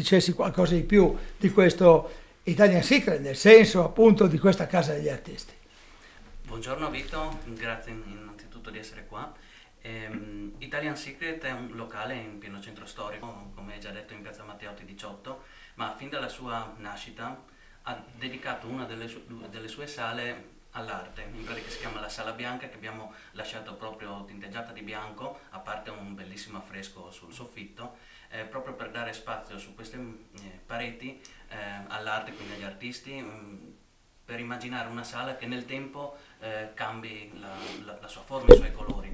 dicessi qualcosa di più di questo Italian Secret, nel senso appunto di questa casa degli artisti. Buongiorno Vito, grazie innanzitutto di essere qua. Um, Italian Secret è un locale in pieno centro storico, come già detto in piazza Matteotti 18, ma fin dalla sua nascita ha dedicato una delle, su- delle sue sale all'arte, in pratica si chiama la Sala Bianca che abbiamo lasciato proprio tinteggiata di bianco, a parte un bellissimo affresco sul soffitto, eh, proprio per dare spazio su queste eh, pareti eh, all'arte, quindi agli artisti, mh, mm, per immaginare una sala che nel tempo eh, cambi la, la, la, sua forma, i suoi colori.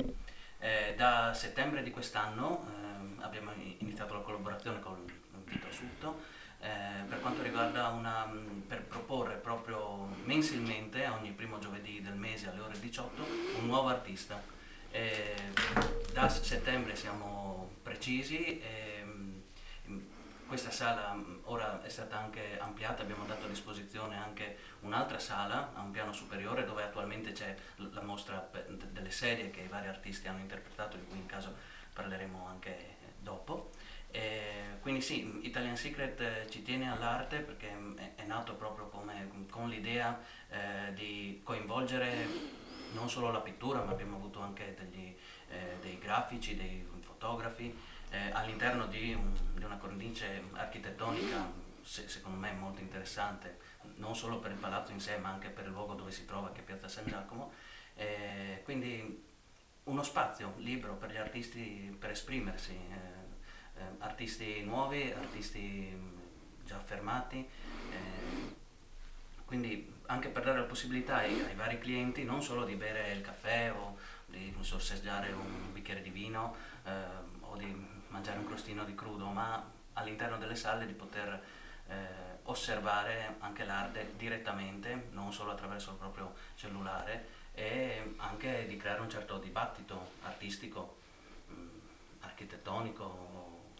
Eh, da settembre di quest'anno ehm, abbiamo iniziato la collaborazione con Vito Asutto, eh, per quanto riguarda una, mm, per proporre proprio mensilmente, ogni primo giovedì del mese alle ore 18, un nuovo artista. Eh, da settembre siamo precisi. E, mm, questa sala mm, ora è stata anche ampliata, abbiamo dato a disposizione anche un'altra sala a un piano superiore dove attualmente c'è la mostra delle serie che i vari artisti hanno interpretato, di cui in caso parleremo anche dopo. E quindi sì, Italian Secret eh, ci tiene all'arte perché mm, è nato proprio come, con l'idea eh, di coinvolgere non solo la pittura, ma abbiamo avuto anche degli, eh, dei grafici, dei fotografi eh, all'interno di, un, di, una cornice architettonica se, secondo me molto interessante, non solo per il palazzo in sé, ma anche per il luogo dove si trova, che è Piazza San Giacomo. Eh, quindi uno spazio libero per gli artisti per esprimersi eh, eh, artisti nuovi, artisti mm, già affermati, eh, quindi anche per dare la possibilità ai, ai, vari clienti non solo di bere il caffè o di sorseggiare un bicchiere di vino eh, o di mangiare un crostino di crudo, ma all'interno delle sale di poter eh, osservare anche l'arte direttamente, non solo attraverso il proprio cellulare, e anche di creare un certo dibattito artistico, mm, architettonico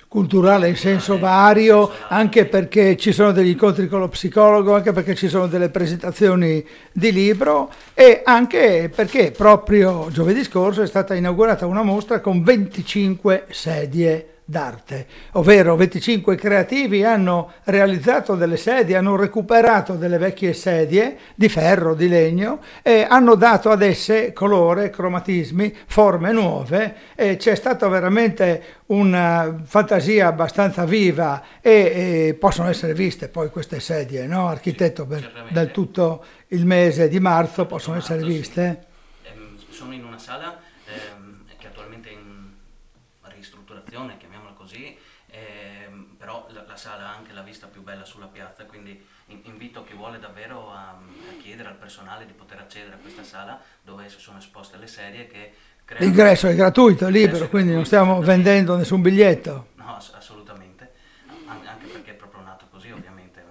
culturale in senso vario, anche perché ci sono degli incontri con lo psicologo, anche perché ci sono delle presentazioni di libro e anche perché proprio giovedì scorso è stata inaugurata una mostra con 25 sedie d'arte, ovvero 25 creativi hanno realizzato delle sedie, hanno recuperato delle vecchie sedie di ferro, di legno e hanno dato ad esse colore, cromatismi, forme nuove e c'è stata veramente una fantasia abbastanza viva e, e possono essere viste poi queste sedie, no? architetto, per, del tutto il mese di marzo possono essere viste. Ehm, sono in una sala ehm, che attualmente è in ristrutturazione, così, ehm, però la, la, sala ha anche la vista più bella sulla piazza, quindi in, invito chi vuole davvero a, a, chiedere al personale di poter accedere a questa sala dove sono esposte le serie che creano... L'ingresso è gratuito, è libero, quindi non stiamo vendendo nessun biglietto. No, assolutamente, anche perché è proprio nato così ovviamente,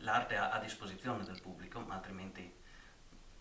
l'arte è a disposizione del pubblico, ma altrimenti...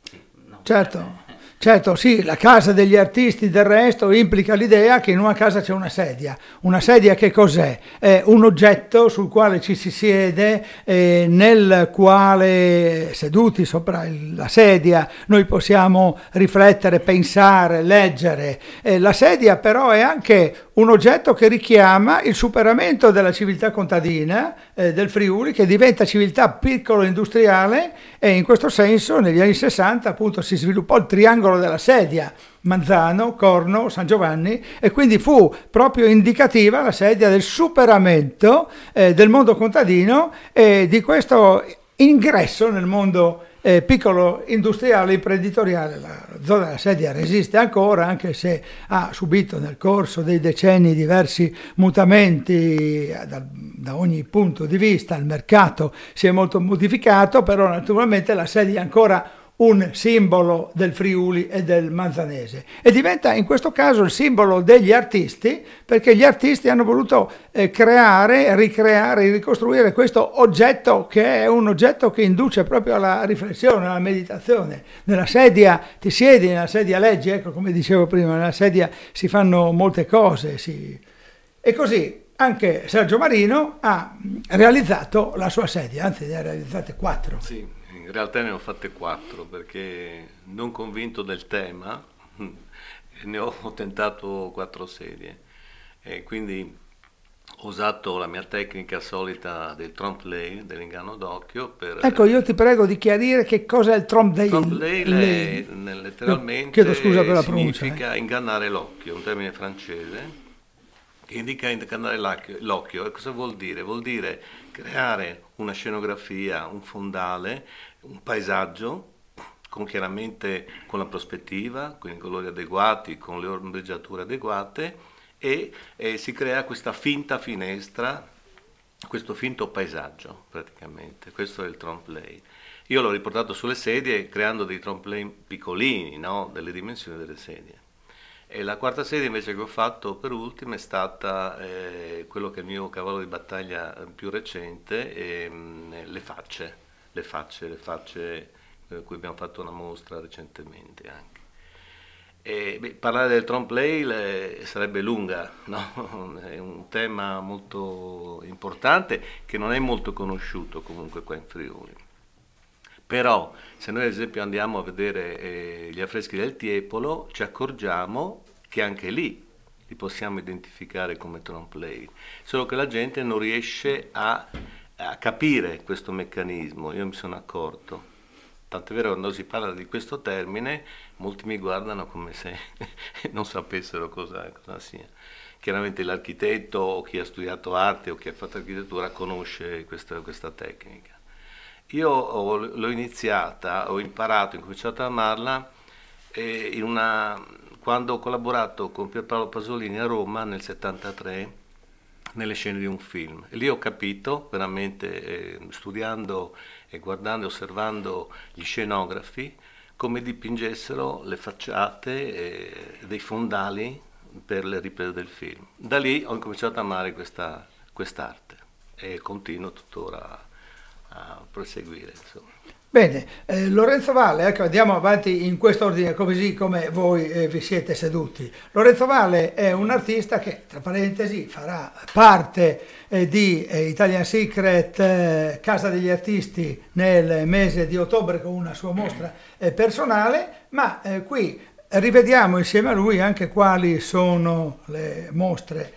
Sì, certo. Certo, sì, la casa degli artisti del resto implica l'idea che in una casa c'è una sedia. Una sedia che cos'è? È un oggetto sul quale ci si siede, eh, nel quale seduti sopra la sedia noi possiamo riflettere, pensare, leggere. Eh, la sedia però è anche un oggetto che richiama il superamento della civiltà contadina eh, del Friuli che diventa civiltà piccolo-industriale e in questo senso negli anni 60 appunto si sviluppò il triangolo della sedia, Manzano, Corno, San Giovanni e quindi fu proprio indicativa la sedia del superamento eh, del mondo contadino e di questo ingresso nel mondo eh, piccolo industriale imprenditoriale. La zona della sedia resiste ancora, anche se ha subito nel corso dei decenni diversi mutamenti eh, da, da ogni punto di vista. Il mercato si è molto modificato, però naturalmente la sedia è ancora un simbolo del Friuli e del Manzanese e diventa in questo caso il simbolo degli artisti perché gli artisti hanno voluto eh, creare, ricreare, ricostruire questo oggetto che è un oggetto che induce proprio alla riflessione, alla meditazione. Nella sedia ti siedi, nella sedia leggi, ecco come dicevo prima, nella sedia si fanno molte cose si... e così anche Sergio Marino ha realizzato la sua sedia, anzi ne ha realizzate quattro. Sì in realtà ne ho fatte quattro perché non convinto del tema ne ho tentato quattro sedie e quindi ho usato la mia tecnica solita del trompe l'œil, dell'inganno d'occhio. Per... Ecco, io ti prego di chiarire che cosa è il trompe l'œil. Trompe l'œil è letteralmente Chiedo scusa per la significa pronuncia, eh. ingannare l'occhio, un termine francese che indica ingannare l'occhio. E cosa vuol dire? Vuol dire creare una scenografia, un fondale, un paesaggio con chiaramente con la prospettiva, con i colori adeguati, con le ombreggiature adeguate e eh, si crea questa finta finestra, questo finto paesaggio praticamente, questo è il trompe Io l'ho riportato sulle sedie creando dei trompe piccolini, no? delle dimensioni delle sedie. E la quarta sedia invece che ho fatto per ultima è stata eh, quello che è il mio cavallo di battaglia più recente, eh, le facce, le facce, le facce per cui abbiamo fatto una mostra recentemente anche. E, beh, parlare del trompe sarebbe lunga, no? è un tema molto importante che non è molto conosciuto comunque qua in Friuli. Però se noi ad esempio andiamo a vedere eh, gli affreschi del Tiepolo ci accorgiamo che anche lì li possiamo identificare come trompe solo che la gente non riesce a, a capire questo meccanismo, io mi sono accorto. Tant'è vero quando si parla di questo termine, molti mi guardano come se non sapessero cosa, cosa sia. Chiaramente l'architetto o chi ha studiato arte o chi ha fatto architettura conosce questa, questa tecnica. Io ho, l'ho iniziata, ho imparato, ho cominciato a amarla una, quando ho collaborato con Pierpaolo Pasolini a Roma nel 73 nelle scene di un film. E lì ho capito, veramente eh, studiando e guardando e osservando gli scenografi, come dipingessero le facciate eh, dei fondali per le riprese del film. Da lì ho cominciato ad amare questa quest'arte e continuo tuttora a proseguire. Insomma. Bene, eh, Lorenzo Valle, ecco, andiamo avanti in questo ordine, così come voi eh, vi siete seduti. Lorenzo Valle è un artista che, tra parentesi, farà parte eh, di eh, Italian Secret eh, Casa degli Artisti nel mese di ottobre con una sua mostra eh, personale, ma qui rivediamo insieme a lui anche quali sono le mostre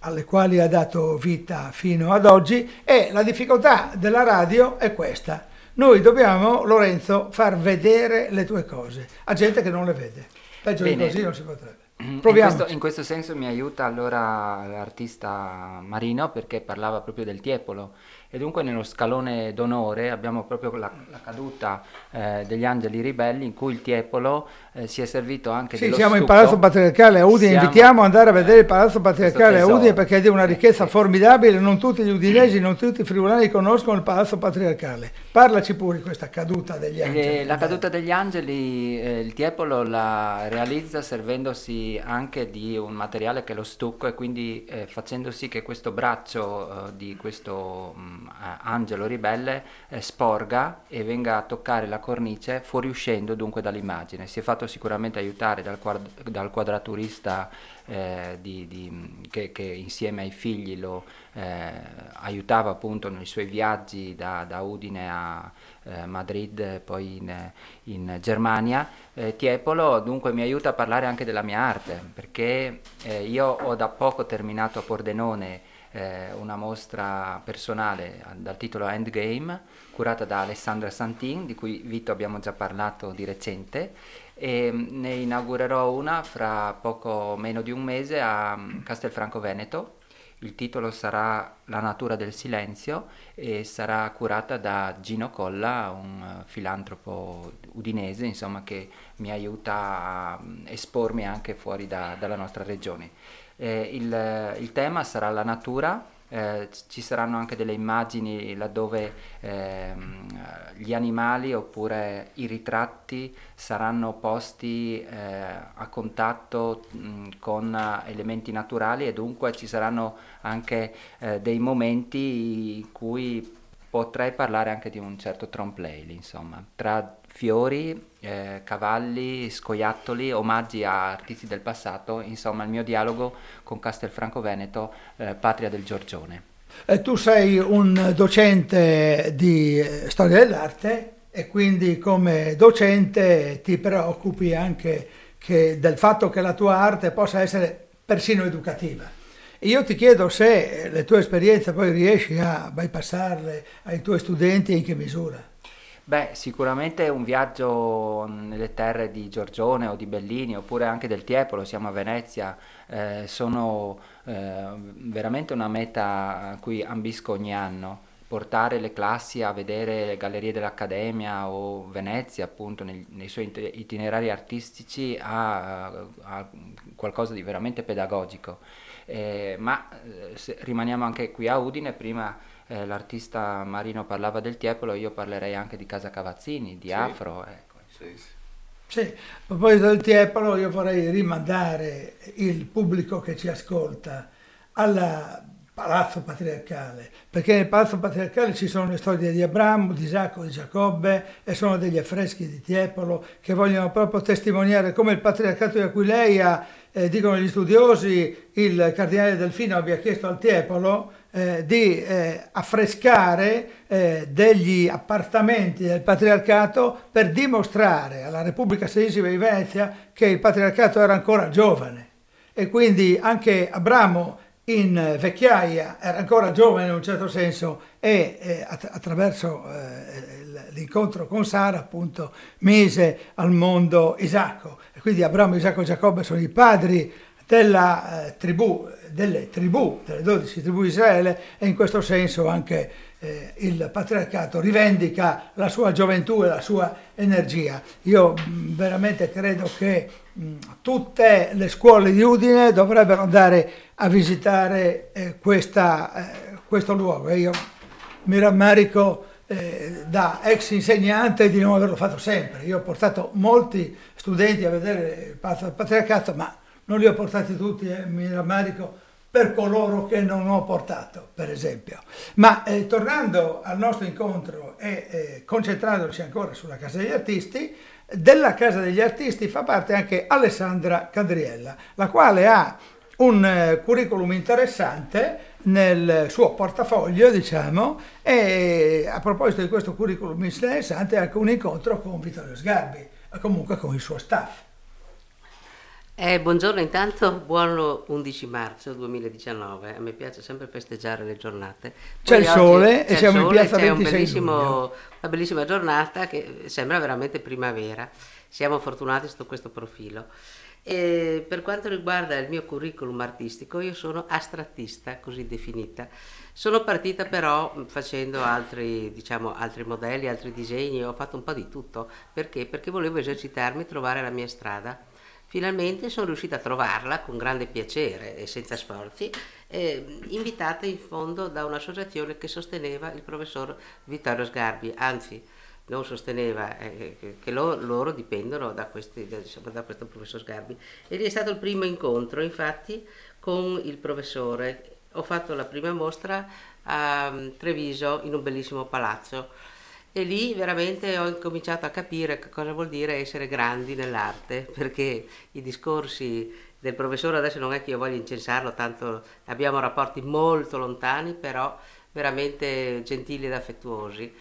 alle quali ha dato vita fino ad oggi e la difficoltà della radio è questa noi dobbiamo, Lorenzo, far vedere le tue cose a gente che non le vede. Peggio di così non si potrebbe. In questo, in questo, senso mi aiuta allora l'artista Marino perché parlava proprio del tiepolo e dunque nello scalone d'onore abbiamo proprio la, la caduta eh, degli angeli ribelli in cui il Tiepolo eh, si è servito anche sì, siamo stucco. in Palazzo Patriarcale a Udine, siamo, invitiamo ad andare a vedere il Palazzo Patriarcale a Udine perché è una ricchezza formidabile, non tutti gli udinesi, non tutti i friulani conoscono il Palazzo Patriarcale. Parlaci pure di questa caduta degli eh, angeli. Eh, la caduta degli angeli, eh, il Tiepolo la realizza servendosi anche di un materiale che è lo stucco e quindi eh, facendo sì che questo braccio di questo mh, mm, eh, angelo ribelle eh, sporga e venga a toccare la cornice fuoriuscendo dunque dall'immagine. Si è fatto sicuramente aiutare dal, quad- dal quadraturista eh, di, di, che, che, insieme ai figli lo eh, aiutava appunto nei suoi viaggi da, da Udine a eh, Madrid, poi in, in Germania. Eh, Tiepolo dunque mi aiuta a parlare anche della mia arte, perché eh, io ho da poco terminato a Pordenone eh, una mostra personale dal titolo Endgame, curata da Alessandra Santin, di cui Vito abbiamo già parlato di recente, e mm, ne inaugurerò una fra poco meno di un mese a mm, Castelfranco Veneto. Il titolo sarà La natura del silenzio e sarà curata da Gino Colla, un eh, filantropo udinese, insomma, che mi aiuta a mm, espormi anche fuori da, dalla nostra regione. Eh, il, il, tema sarà la natura, eh, ci saranno anche delle immagini laddove eh, gli animali oppure i ritratti saranno posti eh, a contatto mh, con elementi naturali e dunque ci saranno anche eh, dei momenti in cui potrei parlare anche di un certo trompe insomma, tra fiori, eh, cavalli, scoiattoli, omaggi a artisti del passato, insomma il mio dialogo con Castelfranco Veneto, eh, patria del Giorgione. E tu sei un docente di eh, storia dell'arte e quindi come docente ti preoccupi anche del fatto che la tua arte possa essere persino educativa. io ti chiedo se le tue esperienze poi riesci a bypassarle ai tuoi studenti e in che misura. Beh, sicuramente un viaggio nelle terre di Giorgione o di Bellini oppure anche del Tiepolo, siamo a Venezia, eh, sono eh, veramente una meta a cui ambisco ogni anno portare le classi a vedere le gallerie dell'Accademia o Venezia appunto nei, nei suoi itinerari artistici a, qualcosa di veramente pedagogico. Eh, ma eh, rimaniamo anche qui a Udine, prima eh, l'artista Marino parlava del Tiepolo, io parlerei anche di Casa Cavazzini, di sì. Afro. Ecco. Sì, sì. Sì, a proposito del Tiepolo io vorrei rimandare il pubblico che ci ascolta alla palazzo patriarcale, perché nel palazzo patriarcale ci sono le storie di Abramo, di Isacco, di Giacobbe e sono degli affreschi di Tiepolo che vogliono proprio testimoniare come il patriarcato di Aquileia, eh, dicono gli studiosi, il cardinale Delfino abbia chiesto al Tiepolo eh, di eh, affrescare eh, degli appartamenti del patriarcato per dimostrare alla Repubblica Sedicima di Venezia che il patriarcato era ancora giovane. E quindi anche Abramo in vecchiaia, era ancora giovane in un certo senso e eh, attraverso eh, l'incontro con Sara appunto mise al mondo Isacco. E quindi Abramo, Isacco e Giacobbe sono i padri della eh, tribù, delle tribù, delle dodici tribù di Israele e in questo senso anche eh, il patriarcato rivendica la sua gioventù e la sua energia. Io mh, veramente credo che mh, tutte le scuole di Udine dovrebbero andare a visitare eh, questa, eh, questo luogo e io mi rammarico eh, da ex insegnante di non averlo fatto sempre. Io ho portato molti studenti a vedere il patriarcato, ma non li ho portati tutti e mi rammarico per coloro che non ho portato, per esempio. Ma eh, tornando al nostro incontro e eh, concentrandoci ancora sulla Casa degli Artisti, della Casa degli Artisti fa parte anche Alessandra Cadriella, la quale ha un eh, curriculum interessante nel suo portafoglio, diciamo, e a proposito di questo curriculum interessante anche un incontro con Vittorio Sgarbi, comunque con il suo staff. Eh, buongiorno, intanto buon 11 marzo 2019. A me piace sempre festeggiare le giornate. C'è il sole e siamo sole, in piazza 26 un una bellissima giornata che sembra veramente primavera. Siamo fortunati sotto questo profilo. E per quanto riguarda il mio curriculum artistico, io sono astrattista, così definita. Sono partita però facendo altri, diciamo, altri modelli, altri disegni, ho fatto un po' di tutto. Perché? Perché volevo esercitarmi, trovare la mia strada Finalmente sono riuscita a trovarla con grande piacere e senza sforzi, eh, invitata in fondo da un'associazione che sosteneva il professor Vittorio Sgarbi, anzi non sosteneva eh, che lo, loro dipendono da, questi, da, diciamo, da questo professor Sgarbi. E lì è stato il primo incontro, infatti, con il professore. Ho fatto la prima mostra a Treviso in un bellissimo palazzo e lì veramente ho incominciato a capire cosa vuol dire essere grandi nell'arte, perché i discorsi del professore adesso non è che io voglia incensarlo, tanto abbiamo rapporti molto lontani, però veramente gentili ed affettuosi.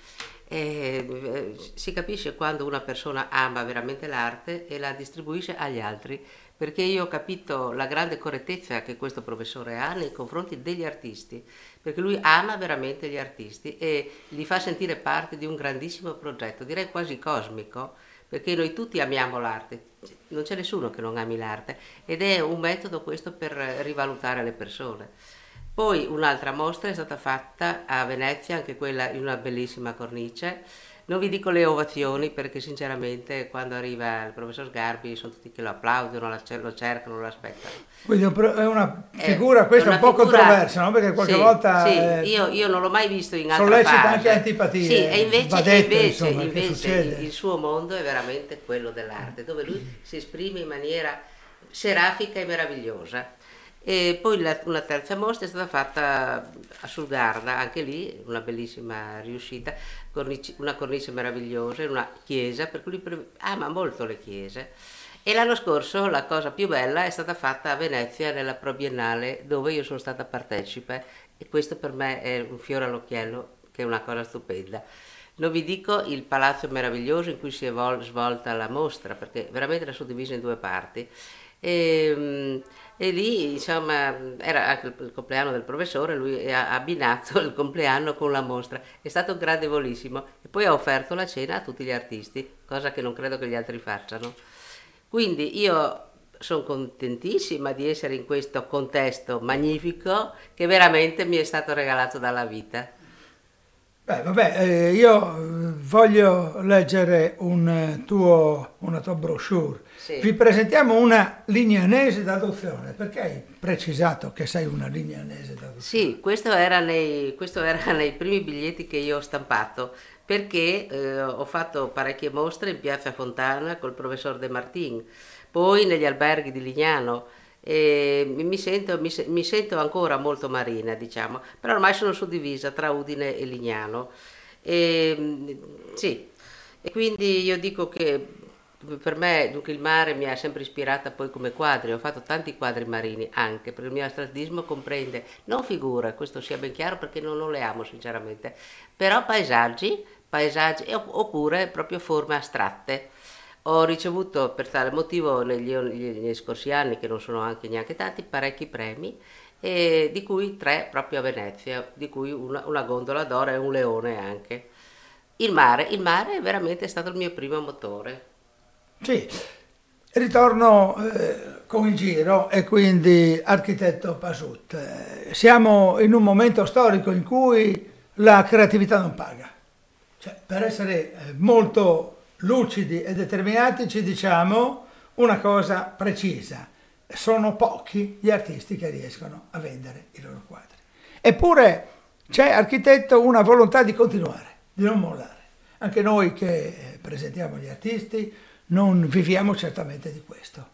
E eh, si capisce quando una persona ama veramente l'arte e la distribuisce agli altri, perché io ho capito la grande correttezza che questo professore ha nei confronti degli artisti perché lui ama veramente gli artisti e li fa sentire parte di un grandissimo progetto, direi quasi cosmico, perché noi tutti amiamo l'arte, non c'è nessuno che non ami l'arte ed è un metodo questo per rivalutare le persone. Poi un'altra mostra è stata fatta a Venezia, anche quella in una bellissima cornice, non vi dico le ovazioni perché sinceramente quando arriva il professor Sgarbi sono tutti che lo applaudono, lo cercano, lo aspettano. Quindi è una figura, è questa una un po' figura, controversa, no? perché qualche sì, volta... Sì, eh, io, io, non l'ho mai visto in altra sollecita fase. anche antipatie. Sì, e invece, detto, invece, insomma, invece il, il suo mondo è veramente quello dell'arte, dove lui si esprime in maniera serafica e meravigliosa. E poi la, una terza mostra è stata fatta a Sulgarda, anche lì una bellissima riuscita, cornice, una cornice meravigliosa, una chiesa, per cui lui ama molto le chiese. E l'anno scorso la cosa più bella è stata fatta a Venezia nella Pro Biennale dove io sono stata partecipe e questo per me è un fiore all'occhiello che è una cosa stupenda. Non vi dico il palazzo meraviglioso in cui si è vol- svolta la mostra perché veramente era suddivisa in due parti E, e lì insomma era anche il compleanno del professore, lui ha abbinato il compleanno con la mostra, è stato gradevolissimo e poi ha offerto la cena a tutti gli artisti, cosa che non credo che gli altri facciano. Quindi io sono contentissima di essere in questo contesto magnifico che veramente mi è stato regalato dalla vita. Beh, vabbè, eh, io voglio leggere un tuo, una tua brochure. Sì. Vi presentiamo una lignanese d'adozione, perché hai precisato che sei una lignanese d'adozione? Sì, questo era nei, questo era nei primi biglietti che io ho stampato, perché eh, ho fatto parecchie mostre in Piazza Fontana col professor De Martin poi negli alberghi di Lignano. E mi, sento, mi, mi sento ancora molto marina, diciamo, però ormai sono suddivisa tra Udine e Lignano. E, sì, e quindi io dico che per me dunque, il mare mi ha sempre ispirata poi come quadri, ho fatto tanti quadri marini anche, perché il mio astrattismo comprende non figure, questo sia ben chiaro perché non, non le amo sinceramente, però paesaggi, paesaggi oppure proprio forme astratte. Ho ricevuto per tale motivo negli, negli scorsi anni, che non sono anche neanche tanti, parecchi premi, di cui tre proprio a Venezia, di cui una, una gondola d'oro e un leone anche. Il mare, il mare è veramente stato il mio primo motore. Sì, ritorno eh, con il giro e quindi architetto Pasut. Eh, siamo in un momento storico in cui la creatività non paga. Cioè, per essere eh, molto lucidi e determinati ci diciamo una cosa precisa. Sono pochi gli artisti che riescono a vendere i loro quadri. Eppure c'è, architetto, una volontà di continuare, di non mollare. Anche noi che presentiamo gli artisti non viviamo certamente di questo.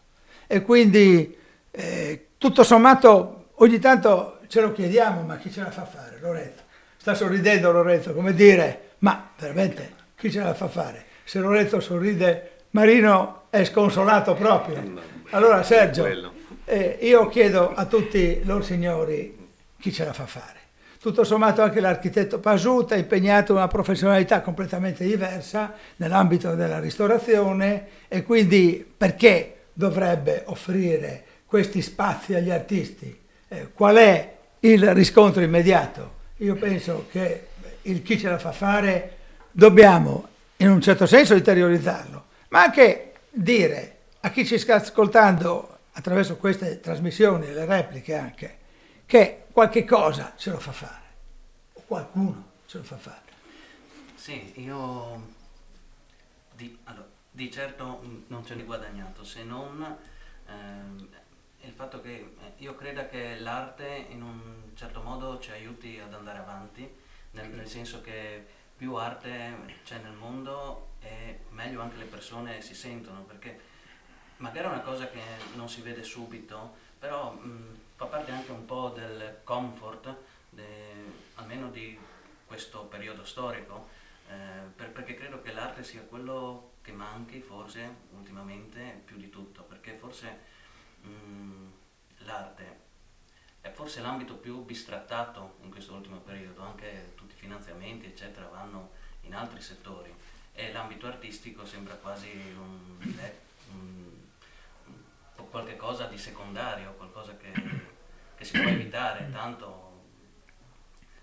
E quindi eh, tutto sommato ogni tanto ce lo chiediamo, ma chi ce la fa fare? Lorenzo. Sta sorridendo Lorenzo, come dire, ma veramente chi ce la fa fare? se Lorenzo sorride, Marino è sconsolato proprio. Allora Sergio, eh, io chiedo a tutti loro signori chi ce la fa fare. Tutto sommato anche l'architetto Pasuta è impegnato in una professionalità completamente diversa nell'ambito della ristorazione e quindi perché dovrebbe offrire questi spazi agli artisti? Eh, qual è il riscontro immediato? Io penso che il chi ce la fa fare dobbiamo in un certo senso interiorizzarlo, ma anche dire a chi ci sta ascoltando attraverso queste trasmissioni, le repliche anche, che qualche cosa ce lo fa fare, o qualcuno ce lo fa fare. Sì, io di, allora, di certo non ce ne guadagnato, se non eh, il fatto che eh, io creda che l'arte in un certo modo ci aiuti ad andare avanti, nel, nel senso che più arte c'è nel mondo e meglio anche le persone si sentono, perché magari è una cosa che non si vede subito, però mh, fa parte anche un po' del comfort, de, almeno di questo periodo storico, eh, per, perché credo che l'arte sia quello che manchi forse ultimamente più di tutto, perché forse mh, l'arte è forse l'ambito più bistrattato in questo ultimo periodo, anche tutti i finanziamenti eccetera vanno in altri settori e l'ambito artistico sembra quasi un, un, un, qualche di secondario, qualcosa che, che si può evitare, tanto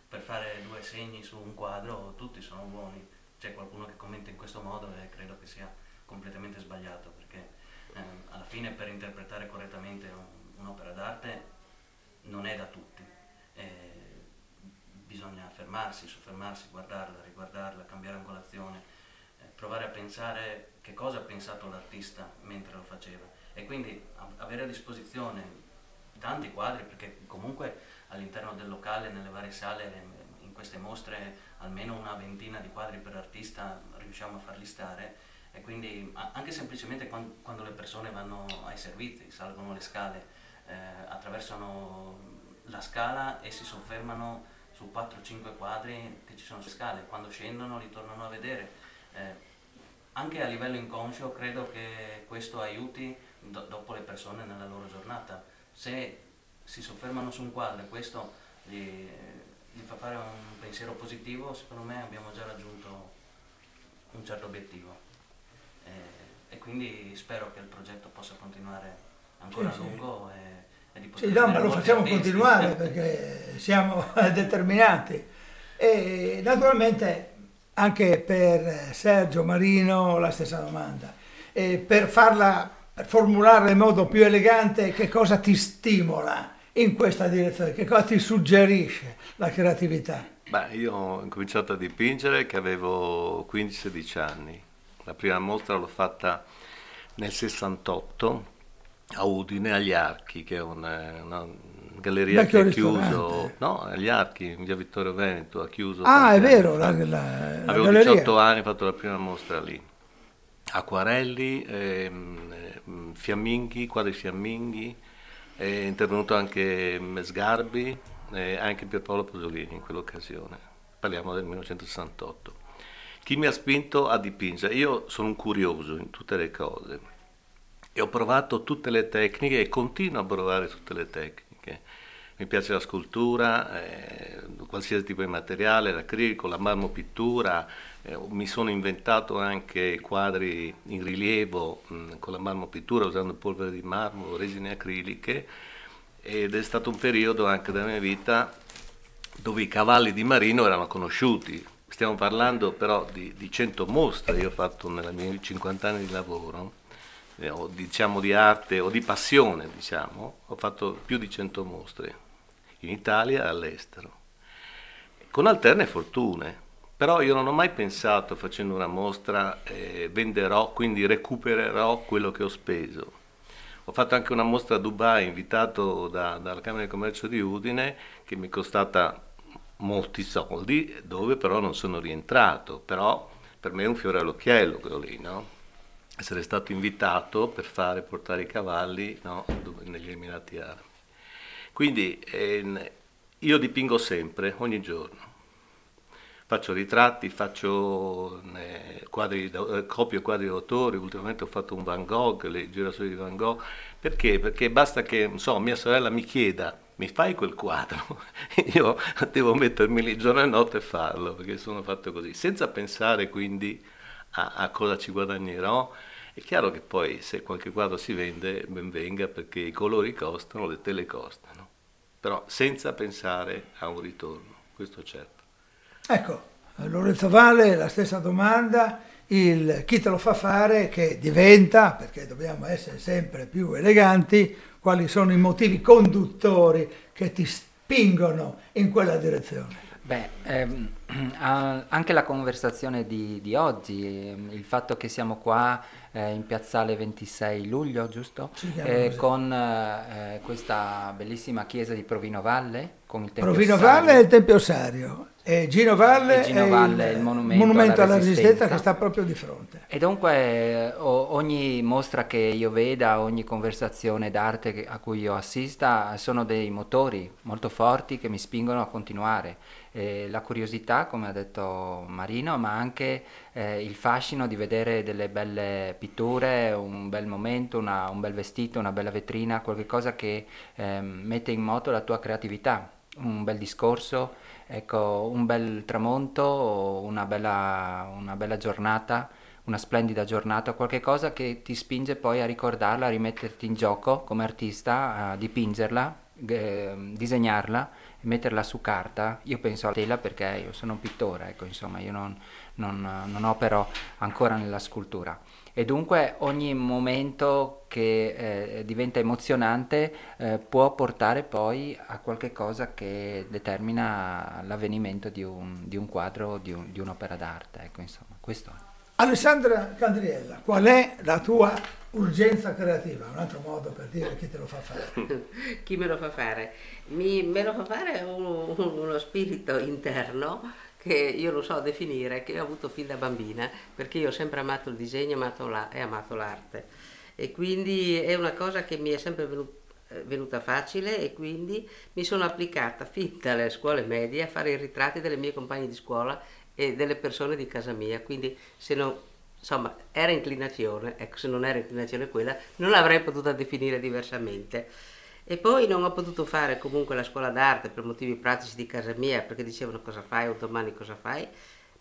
per fare due segni su un quadro tutti sono buoni, c'è qualcuno che commenta in questo modo e credo che sia completamente sbagliato perché eh, alla fine per interpretare correttamente un'opera d'arte non è da tutti. Eh, bisogna fermarsi, soffermarsi, guardarla, riguardarla, cambiare angolazione, eh, provare a pensare che cosa ha pensato l'artista mentre lo faceva e quindi avere a disposizione tanti quadri perché comunque all'interno del locale, nelle varie sale, in queste mostre almeno una ventina di quadri per artista riusciamo a farli stare e quindi anche semplicemente quando, le persone vanno ai servizi, salgono le scale, eh, attraversano la scala e si soffermano su 4-5 quadri che ci sono sulle scale, quando scendono li tornano a vedere. Eh, anche a livello inconscio credo che questo aiuti do- dopo le persone nella loro giornata. Se si soffermano su un quadro e questo gli, gli fa fare un pensiero positivo, secondo me abbiamo già raggiunto un certo obiettivo. Eh, e quindi spero che il progetto possa continuare ancora sì, a lungo sì. e, e Sì, no, ma lo facciamo continuare perché siamo determinati. E naturalmente anche per Sergio Marino la stessa domanda. E per farla, per in modo più elegante, che cosa ti stimola in questa direzione? Che cosa ti suggerisce la creatività? Beh, io ho cominciato a dipingere che avevo 15-16 anni. La prima mostra l'ho fatta nel 68 a Udine, agli Archi, che è una, una galleria Vecchio che ha chiuso, no, agli Archi, in via Vittorio Veneto, ha chiuso. Ah, è vero, la, la, la Avevo galleria. 18 anni, ho fatto la prima mostra lì. Acquarelli, ehm, ehm fiamminghi, quadri fiamminghi, è intervenuto anche Sgarbi e anche Pierpaolo Pasolini in quell'occasione. Parliamo del 1968. Chi mi ha spinto a dipingere? Io sono un curioso in tutte le cose e ho provato tutte le tecniche e continuo a provare tutte le tecniche. Mi piace la scultura, eh, qualsiasi tipo di materiale, l'acrilico, la marmopittura, eh, mi sono inventato anche quadri in rilievo mh, con la marmopittura usando polvere di marmo, resine acriliche ed è stato un periodo anche della mia vita dove i cavalli di Marino erano conosciuti, Stiamo parlando però di, di 100 mostre che ho fatto nei miei 50 anni di lavoro, eh, o diciamo di arte o di passione, diciamo, ho fatto più di 100 mostre in Italia e all'estero, con alterne fortune. Però io non ho mai pensato facendo una mostra eh, venderò, quindi recupererò quello che ho speso. Ho fatto anche una mostra a Dubai invitato da, dalla Camera di Commercio di Udine che mi è costata molti soldi dove però non sono rientrato, però per me è un fiore all'occhiello quello lì, no? Essere stato invitato per fare portare i cavalli no? negli Emirati Arabi. Quindi eh, io dipingo sempre, ogni giorno. Faccio ritratti, faccio eh, quadri, eh, copio quadri d'autore, ultimamente ho fatto un Van Gogh, le girasole di Van Gogh. Perché? Perché basta che, so, mia sorella mi chieda mi fai quel quadro? Io devo mettermi lì giorno e notte e farlo, perché sono fatto così, senza pensare quindi a, a, cosa ci guadagnerò. È chiaro che poi se qualche quadro si vende, ben venga, perché i colori costano, le tele costano, però senza pensare a un ritorno, questo certo. Ecco, Lorenzo Valle, la stessa domanda, il chi te lo fa fare che diventa, perché dobbiamo essere sempre più eleganti, quali sono i motivi conduttori che ti spingono in quella direzione? Beh, ehm, anche la conversazione di, di, oggi, ehm, il fatto che siamo qua eh, in piazzale 26 luglio, giusto? Eh, con eh, questa bellissima chiesa di Provino Valle, con il Tempio Provino Valle e il Tempio Osario. E Gino Valle, e Gino Valle è il, il monumento, monumento, alla, resistenza. resistenza che sta proprio di fronte. E dunque ogni mostra che io veda, ogni conversazione d'arte a cui io assista sono dei motori molto forti che mi spingono a continuare. Eh, la curiosità, come ha detto Marino, ma anche eh, il fascino di vedere delle belle pitture, un bel momento, una, un bel vestito, una bella vetrina, qualcosa che eh, mette in moto la tua creatività, un bel discorso ecco, un bel tramonto, una bella, una bella giornata, una splendida giornata, qualche cosa che ti spinge poi a ricordarla, a rimetterti in gioco come artista, a dipingerla, eh, disegnarla metterla su carta. Io penso a tela perché io sono un pittore, ecco, insomma, io non, non, non opero ancora nella scultura e dunque ogni momento che eh, diventa emozionante eh, può portare poi a qualche cosa che determina l'avvenimento di un, di un quadro, di, un, di, un'opera d'arte. Ecco, insomma, questo è. Alessandra Candriella, qual è la tua urgenza creativa? Un altro modo per dire chi te lo fa fare. chi me lo fa fare? Mi, me lo fa fare un, uno spirito interno che io non so definire, che ho avuto fin da bambina, perché io ho sempre amato il disegno amato la, e amato l'arte. E quindi è una cosa che mi è sempre venuta venuta facile e quindi mi sono applicata fin dalle scuole medie a fare i ritratti delle mie compagne di scuola e delle persone di casa mia. Quindi se non, insomma, era inclinazione, ecco, se non era inclinazione quella, non l'avrei potuta definire diversamente. E poi non ho potuto fare comunque la scuola d'arte per motivi pratici di casa mia, perché dicevano cosa fai o domani cosa fai,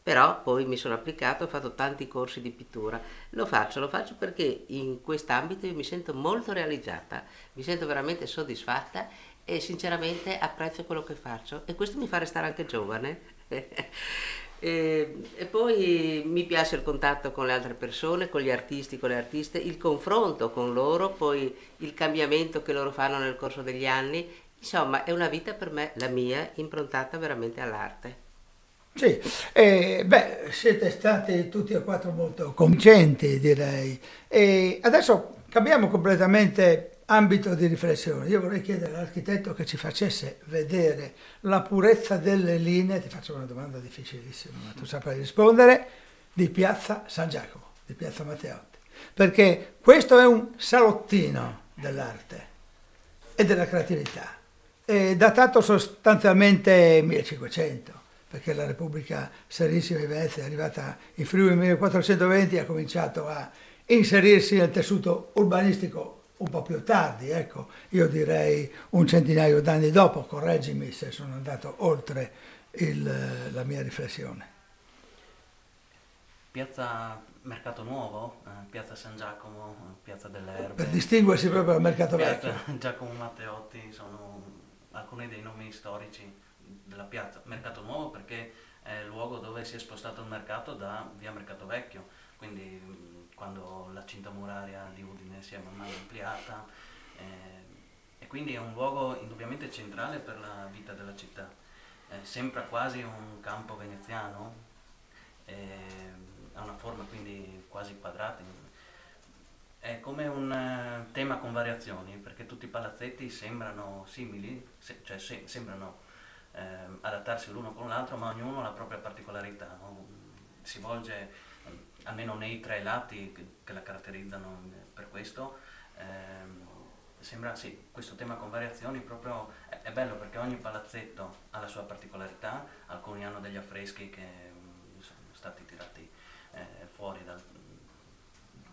però poi mi sono applicato, ho fatto tanti corsi di pittura. Lo faccio, lo faccio perché in quest'ambito io mi sento molto realizzata, mi sento veramente soddisfatta e sinceramente apprezzo quello che faccio e questo mi fa restare anche giovane. e, e, poi mi piace il contatto con le altre persone, con gli artisti, con le artiste, il confronto con loro, poi il cambiamento che loro fanno nel corso degli anni. Insomma, è una vita per me, la mia, improntata veramente all'arte. Sì, eh, beh, siete stati tutti e quattro molto convincenti, direi. E adesso cambiamo completamente ambito di riflessione. Io vorrei chiedere all'architetto che ci facesse vedere la purezza delle linee, ti faccio una domanda difficilissima, ma tu saprai rispondere, di Piazza San Giacomo, di Piazza Matteotti. Perché questo è un salottino dell'arte e della creatività, è datato sostanzialmente 1500 perché la Repubblica Serissima di Venezia è arrivata in Friuli nel 1420 e ha cominciato a inserirsi nel tessuto urbanistico un po' più tardi, ecco, io direi un centinaio d'anni dopo, correggimi se sono andato oltre il, la mia riflessione. Piazza Mercato Nuovo, eh, Piazza San Giacomo, Piazza delle Erbe. Per distinguersi proprio dal Mercato Piazza Vecchio. Giacomo Matteotti sono alcuni dei nomi storici della piazza Mercato Nuovo perché è il luogo dove si è spostato il mercato da via Mercato Vecchio, quindi quando la cinta muraria di Udine si è man mano ampliata eh, e quindi è un luogo indubbiamente centrale per la vita della città. Eh, sembra quasi un campo veneziano, eh, ha una forma quindi quasi quadrata, è come un uh, tema con variazioni, perché tutti i palazzetti sembrano simili, se, cioè se, sembrano eh, adattarsi l'uno con l'altro, ma ognuno ha la propria particolarità. No? Si volge, eh, almeno nei tre lati che, che la caratterizzano eh, per questo, ehm, sembra sì, questo tema con variazioni proprio è, è, bello perché ogni palazzetto ha la sua particolarità, alcuni hanno degli affreschi che mm, sono stati tirati eh, fuori dal,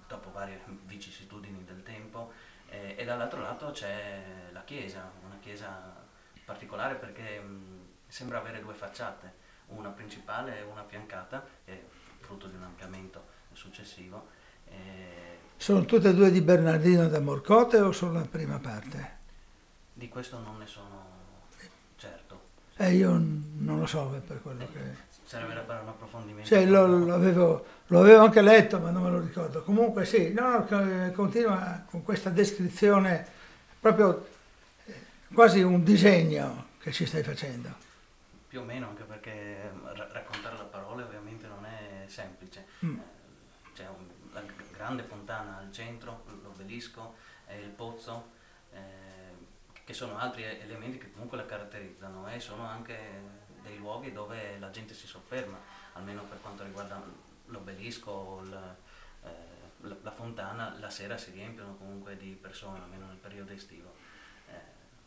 dopo varie vicissitudini del tempo eh, e dall'altro lato c'è la chiesa, una chiesa particolare perché mh, sembra avere due facciate, una principale e una affiancata, è frutto di un ampliamento successivo. E... Sono tutte e due di Bernardino da Morcote o solo la prima parte? Di questo non ne sono certo. Eh, io non lo so per quello eh, che... Sarebbe da fare un approfondimento. Cioè, lo, lo, avevo, lo, avevo, anche letto, ma non me lo ricordo. Comunque sì, no, no, continua con questa descrizione proprio quasi un disegno che ci stai facendo. Più o meno, anche perché ra- raccontare la parola è semplice. Mm. Eh, c'è un, la grande fontana al centro, l'obelisco, e il pozzo, eh, che sono altri elementi che comunque la caratterizzano e sono anche dei luoghi dove la gente si sofferma, almeno per quanto riguarda l'obelisco, il, eh, la, la fontana, la sera si riempiono comunque di persone, almeno nel periodo estivo.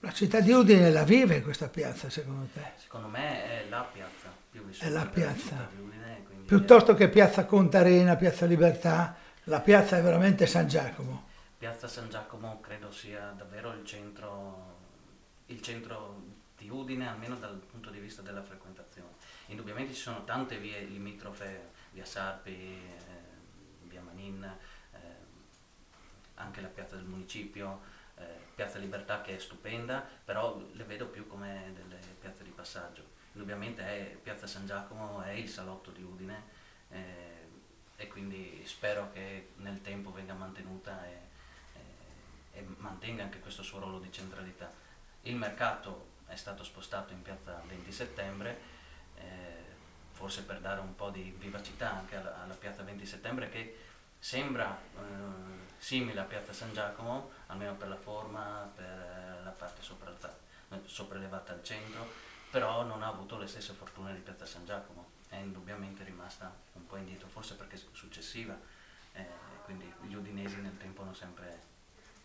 La città di Udine la vive questa piazza, secondo te? Secondo me è la piazza più vissuta. È la piazza. Udine, Piuttosto è... che piazza Contarena, piazza Libertà, la piazza è veramente San Giacomo. Piazza San Giacomo credo sia davvero il centro, il centro di Udine, almeno dal punto di vista della frequentazione. Indubbiamente ci sono tante vie limitrofe, via Sarpi, eh, via Manin, eh, anche la piazza del municipio Piazza Libertà che è stupenda, però le vedo più come delle piazze di passaggio. Indubbiamente è, Piazza San Giacomo è il salotto di Udine eh, e quindi spero che nel tempo venga mantenuta e, e, e mantenga anche questo suo ruolo di centralità. Il mercato è stato spostato in piazza 20 settembre, eh, forse per dare un po' di vivacità anche alla, alla piazza 20 settembre che sembra eh, simile a Piazza San Giacomo, almeno per la forma, per la parte sopraelevata al centro, però non ha avuto le stesse fortune di Piazza San Giacomo, è indubbiamente rimasta un po' indietro, forse perché è successiva, eh, quindi gli udinesi nel tempo hanno sempre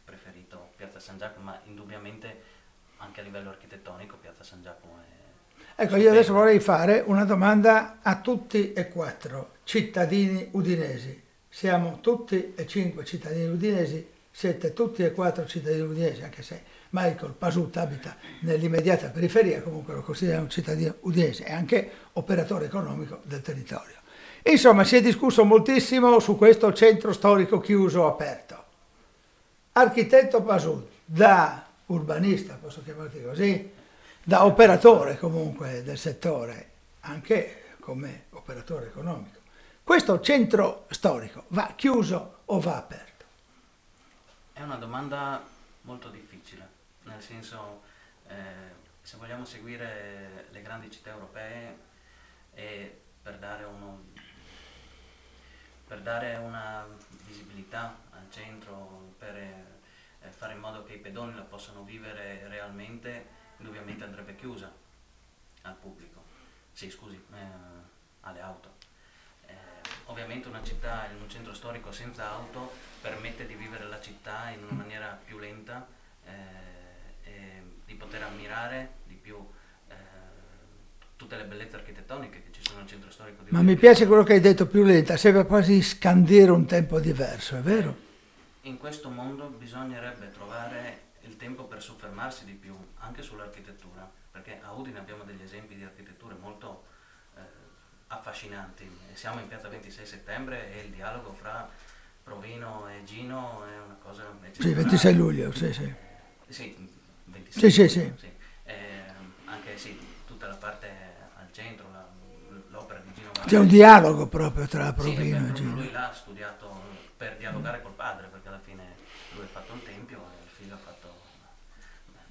preferito Piazza San Giacomo, ma indubbiamente anche a livello architettonico Piazza San Giacomo è... Ecco, io adesso vorrei fare una domanda a tutti e quattro cittadini udinesi siamo tutti e cinque cittadini udinesi, siete tutti e quattro cittadini udinesi, anche se Michael Pasut abita nell'immediata periferia, comunque lo considera un cittadino udinese e anche operatore economico del territorio. Insomma, si è discusso moltissimo su questo centro storico chiuso o aperto. Architetto Pasut, da urbanista, posso chiamarti così, da operatore comunque del settore, anche come operatore economico. Questo centro storico va chiuso o va aperto? È una domanda molto difficile, nel senso eh, se vogliamo seguire le grandi città europee e per dare, uno, per dare una visibilità al centro, per eh, fare in modo che i pedoni la possano vivere realmente, indubbiamente andrebbe chiusa al pubblico, sì scusi, eh, alle auto. Ovviamente una città in un centro storico senza auto permette di vivere la città in una maniera più lenta, eh, di poter ammirare di più eh, tutte le bellezze architettoniche che ci sono nel centro storico. Ma mi piace quello che hai detto più lenta, sembra quasi scandire un tempo diverso, è vero? In questo mondo bisognerebbe trovare il tempo per soffermarsi di più anche sull'architettura, perché a Udine abbiamo degli esempi di architetture molto affascinanti. Siamo in piazza 26 settembre e il dialogo fra Provino e Gino è una cosa... Sì, 26 luglio, sì, sì. Sì, 26 sì, sì, sì. sì. Eh, anche sì, tutta la parte al centro, la, l'opera di Gino C'è un dialogo proprio tra Provino sì, e Gino. Lui l'ha studiato per dialogare col padre, perché alla fine lui ha fatto un tempio e il figlio ha fatto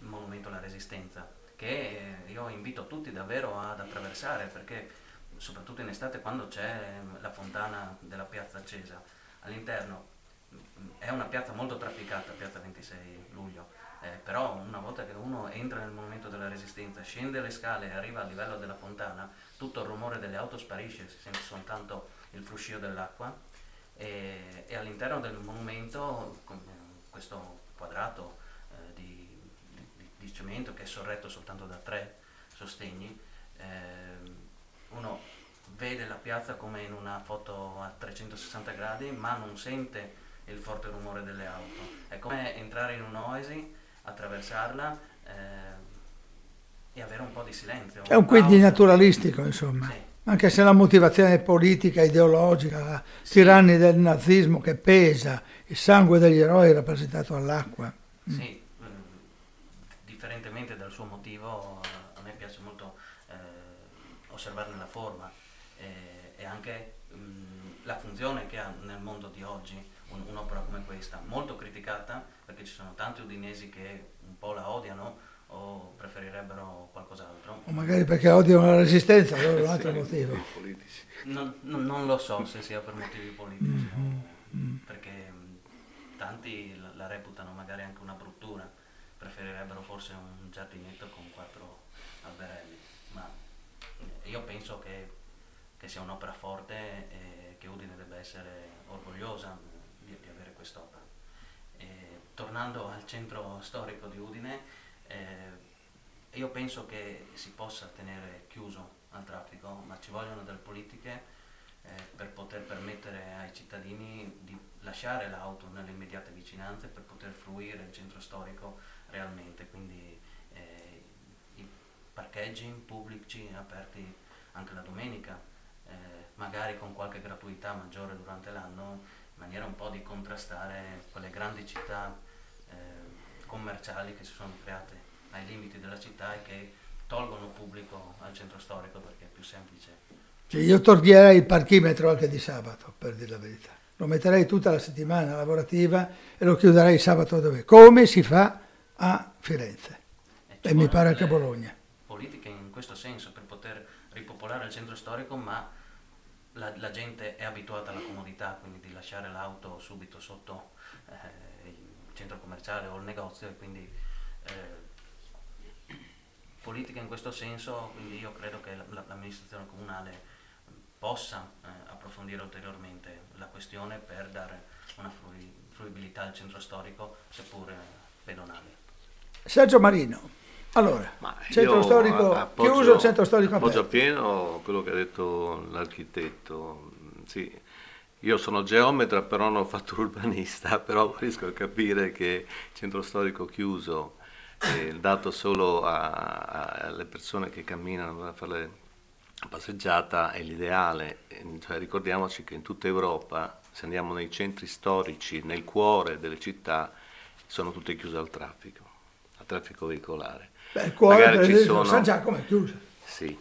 il monumento alla resistenza, che io invito tutti davvero ad attraversare, perché soprattutto in estate quando c'è la fontana della piazza accesa, all'interno è una piazza molto trafficata, piazza 26 luglio, eh, però una volta che uno entra nel monumento della resistenza, scende le scale e arriva al livello della fontana, tutto il rumore delle auto sparisce, si sente soltanto il fruscio dell'acqua e, e all'interno del monumento con questo quadrato eh, di, di, di, cemento che è sorretto soltanto da tre sostegni, eh, uno vede la piazza come in una foto a 360 gradi ma non sente il forte rumore delle auto. È come entrare in un'oasi, attraversarla eh, e avere un po' di silenzio. È un quindi naturalistico, insomma. Sì. Anche se la motivazione politica, ideologica, sì. tiranni del nazismo che pesa, il sangue degli eroi rappresentato all'acqua. Mm. Sì, mm. differentemente dal suo motivo, a me piace molto eh, osservarne la forma eh, e anche mh, la funzione che ha nel mondo di oggi un, un'opera come questa, molto criticata perché ci sono tanti udinesi che un po' la odiano o preferirebbero qualcos'altro. O magari perché odiano la resistenza, allora è un altro motivo. Non, non, non, lo so se sia per motivi politici, mm-hmm. perché tanti la, la, reputano magari anche una bruttura, preferirebbero forse un giardinetto con quattro alberelli, ma io penso che, che sia un'opera forte e che Udine debba essere orgogliosa di, di avere quest'opera. E, tornando al centro storico di Udine, eh, io penso che si possa tenere chiuso al traffico, ma ci vogliono delle politiche eh, per poter permettere ai cittadini di lasciare l'auto nelle immediate vicinanze per poter fruire il centro storico realmente, quindi parcheggi pubblici aperti anche la domenica, eh, magari con qualche gratuità maggiore durante l'anno, in maniera un po' di contrastare quelle grandi città eh, commerciali che si sono create ai limiti della città e che tolgono pubblico al centro storico perché è più semplice. Cioè io toglierei il parchimetro anche di sabato, per dire la verità. Lo metterei tutta la settimana lavorativa e lo chiuderei sabato dove? Come si fa a Firenze. E, e mi pare anche a Bologna. Questo senso per poter ripopolare il centro storico, ma la, la gente è abituata alla comodità, quindi di lasciare l'auto subito sotto eh, il centro commerciale o il negozio e quindi eh, politica in questo senso, quindi io credo che l'amministrazione comunale possa eh, approfondire ulteriormente la questione per dare una fruibilità al centro storico, seppur pedonale. Sergio Marino, allora, Ma centro storico appoggio, chiuso, centro storico aperto. Appoggio appieno quello che ha detto l'architetto, sì, io sono geometra, però non ho fatto urbanista, però riesco a capire che centro storico chiuso eh, dato solo a, a, alle persone che camminano a fare la passeggiata è l'ideale. Cioè, ricordiamoci che in tutta Europa, se andiamo nei centri storici, nel cuore delle città, sono tutte chiuse al traffico, al traffico veicolare. Beh, il cuore Magari ci sono... San Giacomo è chiuso. Sì,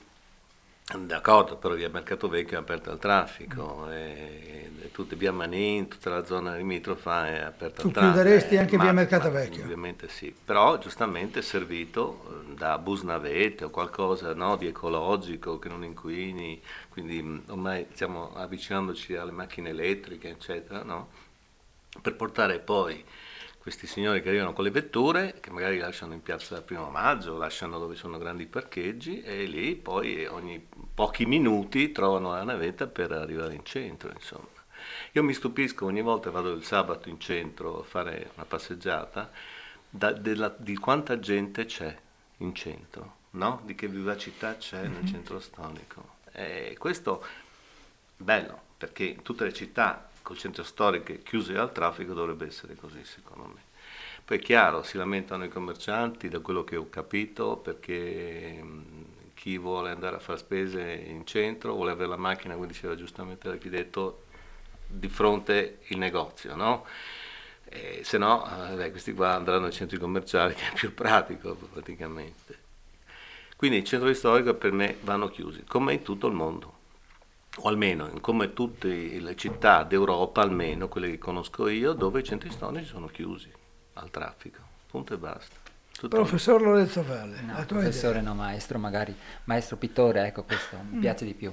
D'accordo, però via Mercato Vecchio è aperta al traffico, mm. e, e tutte, via Manin, tutta la zona limitrofa è aperta tu al traffico. Tu chiuderesti anche ma, via Mercato Vecchio? Ovviamente sì, però giustamente è servito eh, da bus navette o qualcosa no, di ecologico che non inquini, quindi mm, ormai stiamo avvicinandoci alle macchine elettriche, eccetera, no? per portare poi questi signori che arrivano con le vetture, che magari lasciano in piazza del primo maggio, lasciano dove sono grandi parcheggi e lì poi ogni pochi minuti trovano la navetta per arrivare in centro, insomma. Io mi stupisco ogni volta vado il sabato in centro a fare una passeggiata da, della, di quanta gente c'è in centro, no? di che vivacità c'è nel mhm. centro storico. E questo è bello, perché in tutte le città col centro storico chiuse al traffico dovrebbe essere così secondo me. Poi è chiaro, si lamentano i commercianti da quello che ho capito perché chi vuole andare a fare spese in centro vuole avere la macchina, come diceva giustamente l'architetto, di fronte il negozio, no? E se no, eh, questi qua andranno ai centri commerciali che è più pratico praticamente. Quindi i centri storici per me vanno chiusi, come in tutto il mondo o almeno come tutte le città d'Europa, almeno quelle che conosco io, dove i centri storici sono chiusi al traffico, punto e basta. Tutto Professor Lorenzo Valle. No, professore idea. no, maestro magari, maestro pittore, ecco questo mi mm. piace di più.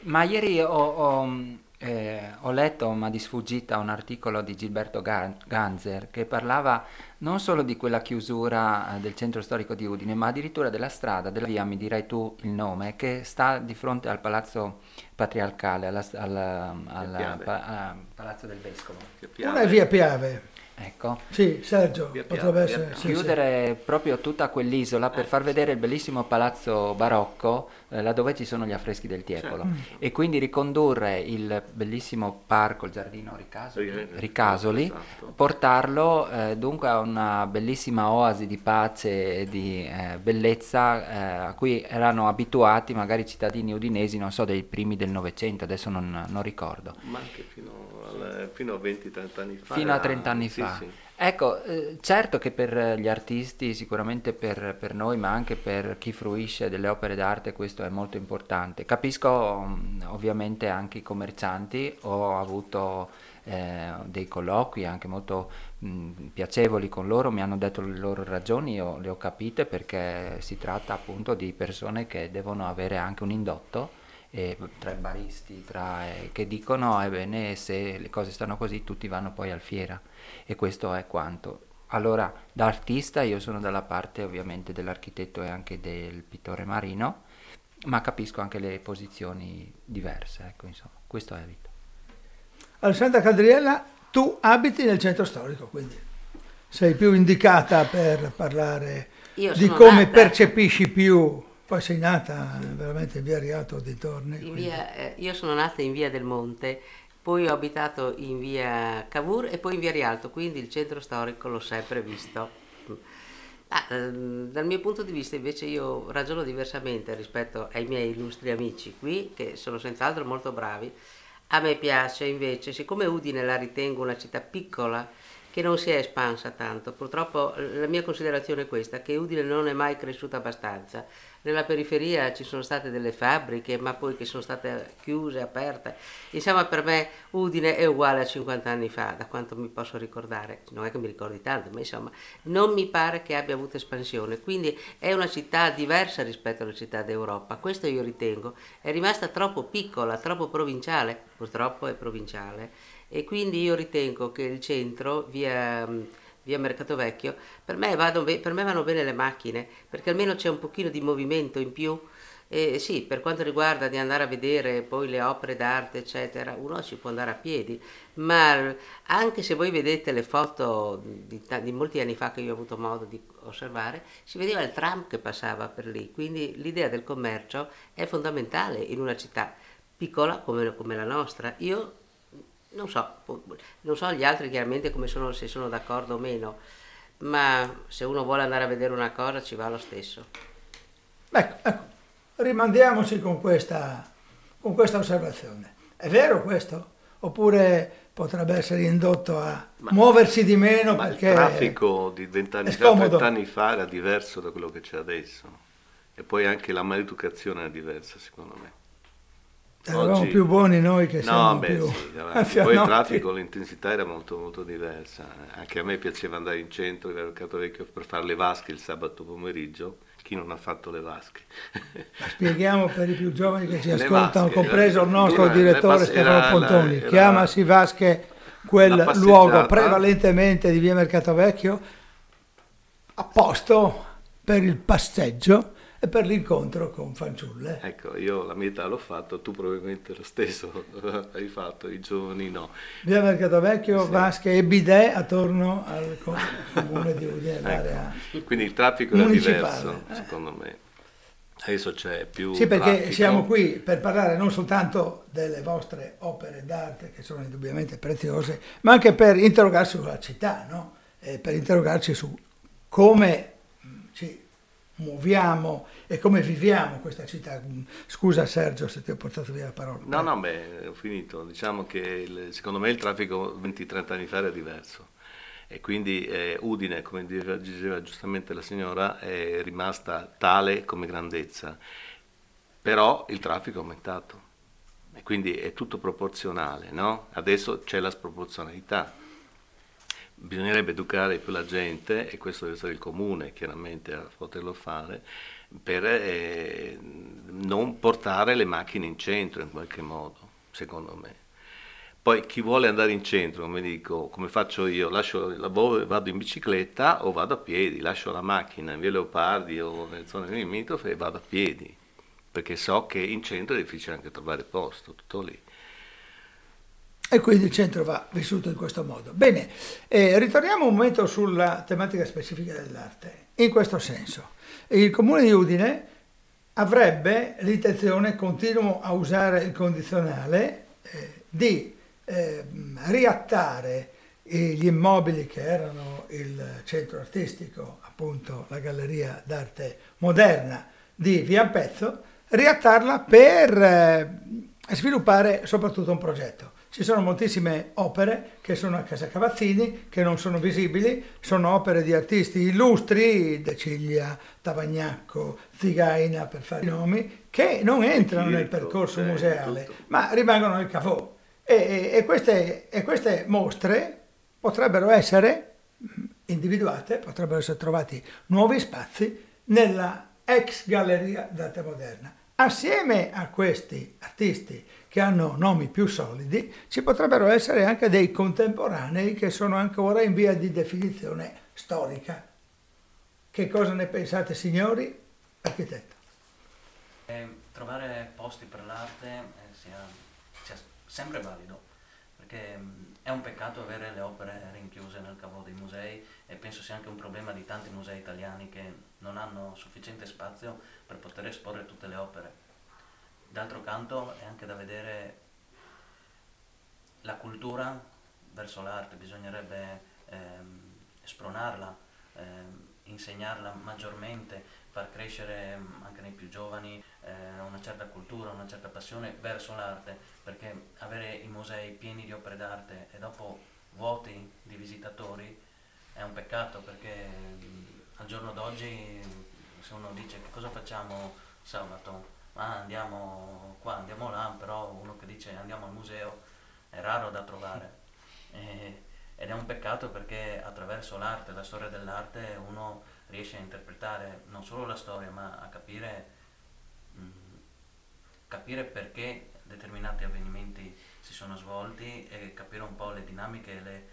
Ma ieri ho, ho, eh, ho, letto, ma di sfuggita, un articolo di Gilberto Ganzer che parlava non solo di quella chiusura eh, del centro storico di Udine, ma addirittura della strada, della via, mi dirai tu il nome, che sta di fronte al palazzo patriarcale, alla, alla, alla, pa, Palazzo del Vescovo. Una via Piave. Ecco. Sì, Sergio, potrebbe essere. Chiudere sì, proprio tutta quell'isola per far vedere il bellissimo palazzo barocco, eh, laddove ci sono gli affreschi del Tiepolo. Certo. E quindi ricondurre il bellissimo parco, il giardino Ricasoli, Ricasoli esatto. portarlo eh, dunque a una bellissima oasi di pace e di eh, bellezza eh, a cui erano abituati magari i cittadini udinesi, non so, dei primi del Novecento, adesso non, non ricordo. Ma anche fino fino a 20-30 anni fa. Fino a 30 anni sì, fa. Sì. Ecco, eh, certo che per gli artisti, sicuramente per, per, noi, ma anche per chi fruisce delle opere d'arte, questo è molto importante. Capisco mm, ovviamente anche i commercianti, ho avuto eh, dei colloqui anche molto mh, mm, piacevoli con loro, mi hanno detto le loro ragioni, io le ho capite perché si tratta appunto di persone che devono avere anche un indotto eh, tra i baristi, tra, eh, che dicono ebbene se le cose stanno così tutti vanno poi al fiera e questo è quanto. Allora da artista io sono dalla parte ovviamente dell'architetto e anche del pittore marino, ma capisco anche le posizioni diverse, ecco insomma, questo è Vito. Alessandra Cadriella, tu abiti nel centro storico, quindi sei più indicata per parlare di come nata... percepisci più poi sei nata veramente in via Riato dintorni. Via, eh, io sono nata in via del Monte, poi ho abitato in via Cavour e poi in via Rialto, quindi il centro storico l'ho sempre visto. Ah, ehm, dal mio punto di vista invece io ragiono diversamente rispetto ai miei illustri amici qui, che sono senz'altro molto bravi. A me piace invece, siccome Udine la ritengo una città piccola, che non si è espansa tanto. Purtroppo la mia considerazione è questa, che Udine non è mai cresciuta abbastanza. Nella periferia ci sono state delle fabbriche, ma poi che sono state chiuse, aperte. Insomma, per me Udine è uguale a 50 anni fa, da quanto mi posso ricordare. Non è che mi ricordi tanto, ma insomma, non mi pare che abbia avuto espansione. Quindi è una città diversa rispetto alle città d'Europa. Questo io ritengo. È rimasta troppo piccola, troppo provinciale. Purtroppo è provinciale e quindi io ritengo che il centro, via, via Mercato Vecchio, per me, vado, per me, vanno bene le macchine, perché almeno c'è un pochino di movimento in più. E sì, per quanto riguarda di andare a vedere poi le opere d'arte, eccetera, uno ci può andare a piedi, ma anche se voi vedete le foto di, di molti anni fa che io ho avuto modo di osservare, si vedeva il tram che passava per lì, quindi l'idea del commercio è fondamentale in una città piccola come, come la nostra. Io non so, non so gli altri chiaramente come sono, se sono d'accordo o meno, ma se uno vuole andare a vedere una cosa ci va lo stesso. Ecco, ecco. rimandiamoci con questa, con questa osservazione. È vero questo? Oppure potrebbe essere indotto a ma, muoversi di meno ma perché... Il traffico di vent'anni fa, trent'anni fa era diverso da quello che c'è adesso. E poi anche la maleducazione è diversa, secondo me. Eravamo Oggi... più buoni noi che siamo no, beh, più sì, Poi il traffico, l'intensità era molto, molto diversa. Anche a me piaceva andare in centro, in Mercato Vecchio, per fare le vasche il sabato pomeriggio. Chi non ha fatto le vasche? Spieghiamo per i più giovani che ci ascoltano, vasche, compreso il nostro direttore Stefano Pontoni. Chiamasi Vasche quel luogo prevalentemente di via Mercato Vecchio a posto per il passeggio e per l'incontro con fanciulle. Ecco, io la mia età l'ho fatto, tu probabilmente lo stesso hai fatto, i giovani no. Via Mercato Vecchio, sì. Vasche e Bidet attorno al comune di Udine, l'area ecco. Quindi il traffico era diverso, eh. secondo me. Adesso c'è più. Sì, perché traffico. siamo qui per parlare non soltanto delle vostre opere d'arte, che sono indubbiamente preziose, ma anche per interrogarsi sulla città, no? per interrogarci su come muoviamo e come viviamo questa città. Scusa Sergio se ti ho portato via la parola. No, no, beh, ho finito. Diciamo che il, secondo me il traffico 20-30 anni fa era diverso e quindi eh, Udine, come diceva, diceva, giustamente la signora, è rimasta tale come grandezza, però il traffico è aumentato e quindi è tutto proporzionale, no? Adesso c'è la sproporzionalità bisognerebbe educare più la gente, e questo deve essere il comune chiaramente a poterlo fare, per eh, non portare le macchine in centro in qualche modo, secondo me. Poi chi vuole andare in centro, come dico, come faccio io, lascio il lavoro e vado in bicicletta o vado a piedi, lascio la macchina in via Leopardi o nelle zone limitrofe e vado a piedi, perché so che in centro è difficile anche trovare posto, tutto lì. E quindi il centro va vissuto in questo modo. Bene, eh, ritorniamo un momento sulla tematica specifica dell'arte. In questo senso, il comune di Udine avrebbe l'intenzione, continuo a usare il condizionale, eh, di eh, riattare gli immobili che erano il centro artistico, appunto la Galleria d'Arte Moderna di Via Pezzo, riattarla per eh, sviluppare soprattutto un progetto. Ci sono moltissime opere che sono a Casa Cavazzini, che non sono visibili, sono opere di artisti illustri, De Ciglia, Tavagnacco, Zigaina, per fare i nomi, che non entrano nel percorso museale, ma rimangono nel cavò. E, e, e, queste, e queste mostre potrebbero essere individuate, potrebbero essere trovati nuovi spazi nella ex Galleria d'Arte Moderna. Assieme a questi artisti che hanno nomi più solidi, ci potrebbero essere anche dei contemporanei che sono ancora in via di definizione storica. Che cosa ne pensate signori? Architetto. Eh, trovare posti per l'arte eh, sia, sia, sempre valido, perché mh, mm, è un peccato avere le opere rinchiuse nel cavo dei musei e penso sia anche un problema di tanti musei italiani che non hanno sufficiente spazio per poter esporre tutte le opere D'altro canto è anche da vedere la cultura verso l'arte, bisognerebbe ehm, spronarla, ehm, insegnarla maggiormente, far crescere ehm, anche nei più giovani eh, una certa cultura, una certa passione verso l'arte, perché avere i musei pieni di opere d'arte e dopo vuoti di visitatori è un peccato perché ehm, al giorno d'oggi se uno dice che cosa facciamo sabato ah, andiamo qua, andiamo là, però uno che dice andiamo al museo è raro da trovare. E, ed è un peccato perché attraverso l'arte, la storia dell'arte, uno riesce a interpretare non solo la storia, ma a capire, mh, capire perché determinati avvenimenti si sono svolti e capire un po' le dinamiche e le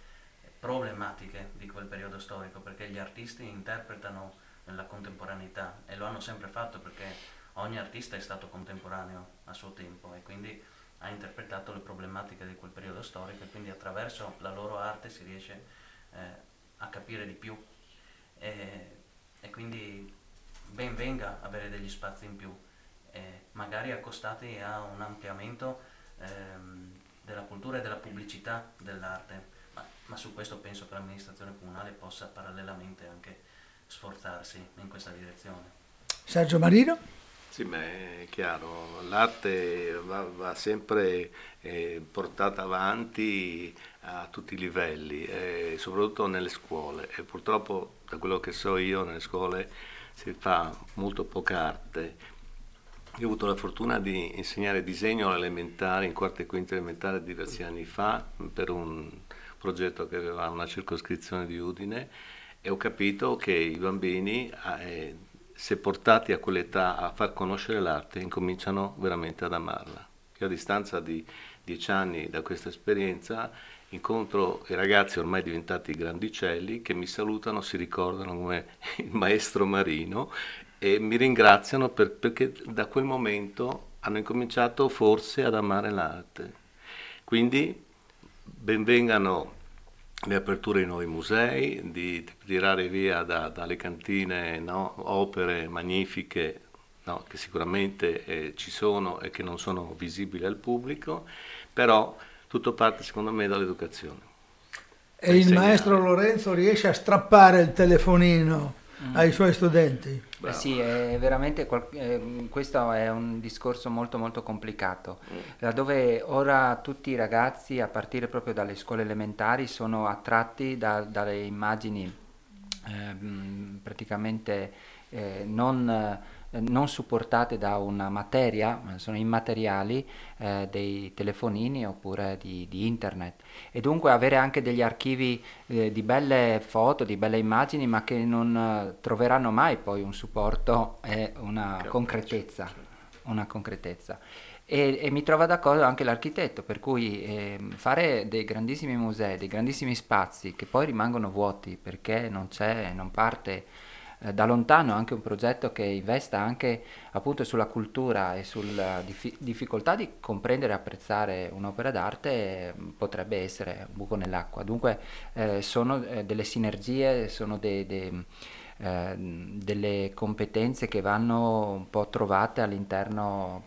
problematiche di quel periodo storico, perché gli artisti interpretano nella contemporaneità e lo hanno sempre fatto perché ogni artista è stato contemporaneo a suo tempo e quindi ha interpretato le problematiche di quel periodo storico e quindi attraverso la loro arte si riesce eh, a capire di più e, e, quindi ben venga avere degli spazi in più, eh, magari accostati a un ampliamento ehm, della cultura e della pubblicità dell'arte, Ma, ma su questo penso che l'amministrazione comunale possa parallelamente anche sforzarsi in questa direzione. Sergio Marino? Sì, ma è chiaro, l'arte va, va sempre eh, portata avanti a tutti i livelli, eh, soprattutto nelle scuole e purtroppo da quello che so io nelle scuole si fa molto poca arte. Io ho avuto la fortuna di insegnare disegno all'elementare, in quarta e quinta elementare diversi anni fa, per un progetto che aveva una circoscrizione di Udine e ho capito che i bambini eh, se portati a quell'età a far conoscere l'arte, incominciano veramente ad amarla. Io a distanza di dieci anni da questa esperienza incontro i ragazzi ormai diventati grandicelli che mi salutano, si ricordano come il maestro Marino e mi ringraziano per, perché da quel momento hanno incominciato forse ad amare l'arte. Quindi benvengano le aperture di nuovi musei, di tirare via da, dalle cantine no, opere magnifiche no, che sicuramente eh, ci sono e che non sono visibili al pubblico, però tutto parte secondo me dall'educazione. E il maestro Lorenzo riesce a strappare il telefonino mm. ai suoi studenti? Beh, sì, è veramente eh, questo è un discorso molto molto complicato, mm. dove ora tutti i ragazzi a partire proprio dalle scuole elementari sono attratti da, dalle immagini eh, praticamente eh, non non supportate da una materia, sono immateriali, eh, dei telefonini oppure di, di, internet. E dunque avere anche degli archivi eh, di belle foto, di belle immagini, ma che non eh, troveranno mai poi un supporto e una concretezza. Una concretezza. E, e, mi trova d'accordo anche l'architetto, per cui eh, fare dei grandissimi musei, dei grandissimi spazi che poi rimangono vuoti perché non c'è, non parte eh, da lontano anche un progetto che investa anche appunto sulla cultura e sulla dif- difficoltà di comprendere e apprezzare un'opera d'arte eh, potrebbe essere un buco nell'acqua. Dunque eh, sono eh, delle sinergie, sono de- de- eh, delle competenze che vanno un po' trovate all'interno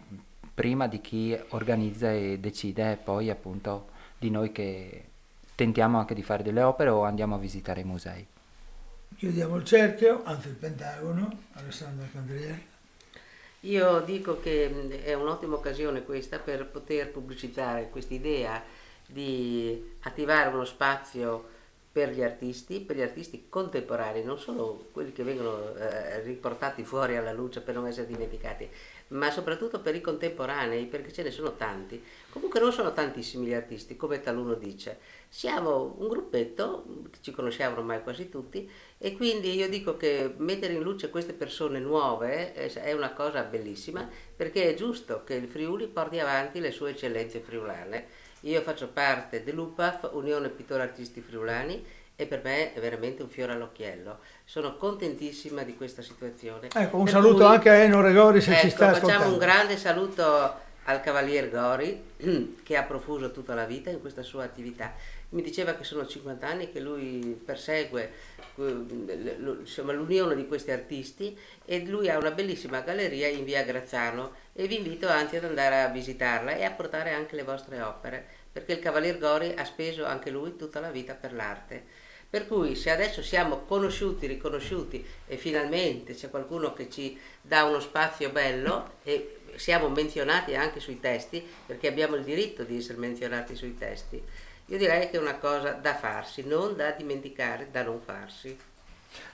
prima di chi organizza e decide e poi appunto di noi che tentiamo anche di fare delle opere o andiamo a visitare i musei. Chiudiamo il cerchio, anzi il pentagono, Alessandra Candrieri. Io dico che è un'ottima occasione questa per poter pubblicizzare questa idea di attivare uno spazio per gli artisti, per gli artisti contemporanei, non solo quelli che vengono eh, riportati fuori alla luce per non essere dimenticati, ma soprattutto per i contemporanei, perché ce ne sono tanti. Comunque non sono tantissimi gli artisti, come taluno dice. Siamo un gruppetto, ci conosciamo ormai quasi tutti, e quindi io dico che mettere in luce queste persone nuove è una cosa bellissima, perché è giusto che il Friuli porti avanti le sue eccellenze friulane. Io faccio parte dell'UPAF, Unione Pittori Artisti Friulani, e per me è veramente un fiore all'occhiello. Sono contentissima di questa situazione. Ecco, un per saluto cui, anche a Eno Regori se ecco, ci sta facciamo ascoltando. un grande saluto al Cavalier Gori che ha profuso tutta la vita in questa sua attività. Mi diceva che sono 50 anni che lui persegue insomma, l'unione di questi artisti e lui ha una bellissima galleria in via Grazzano e vi invito anzi ad andare a visitarla e a portare anche le vostre opere perché il Cavalier Gori ha speso anche lui tutta la vita per l'arte. Per cui se adesso siamo conosciuti, riconosciuti e finalmente c'è qualcuno che ci dà uno spazio bello e siamo menzionati anche sui testi, perché abbiamo il diritto di essere menzionati sui testi, io direi che è una cosa da farsi, non da dimenticare, da non farsi.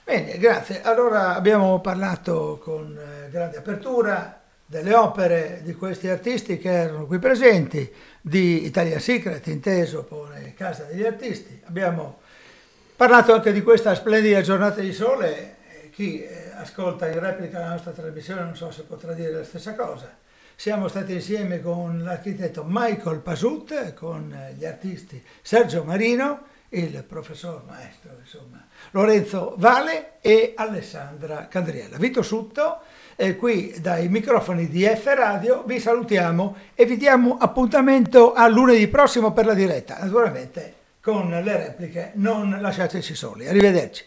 Bene, grazie. Allora abbiamo parlato con eh, grande apertura delle opere di questi artisti che erano qui presenti, di Italia Secret, inteso come Casa degli Artisti. Abbiamo parlato anche di questa splendida giornata di sole, chi eh, ascolta in replica la nostra trasmissione non so se potrà dire la stessa cosa. Siamo stati insieme con l'architetto Michael Pasut, con gli artisti Sergio Marino, il professor maestro insomma, Lorenzo Vale e Alessandra Candriella. Vito Sutto, eh, qui dai microfoni di F Radio, vi salutiamo e vi diamo appuntamento a lunedì prossimo per la diretta. Naturalmente con le repliche, non lasciateci soli. Arrivederci.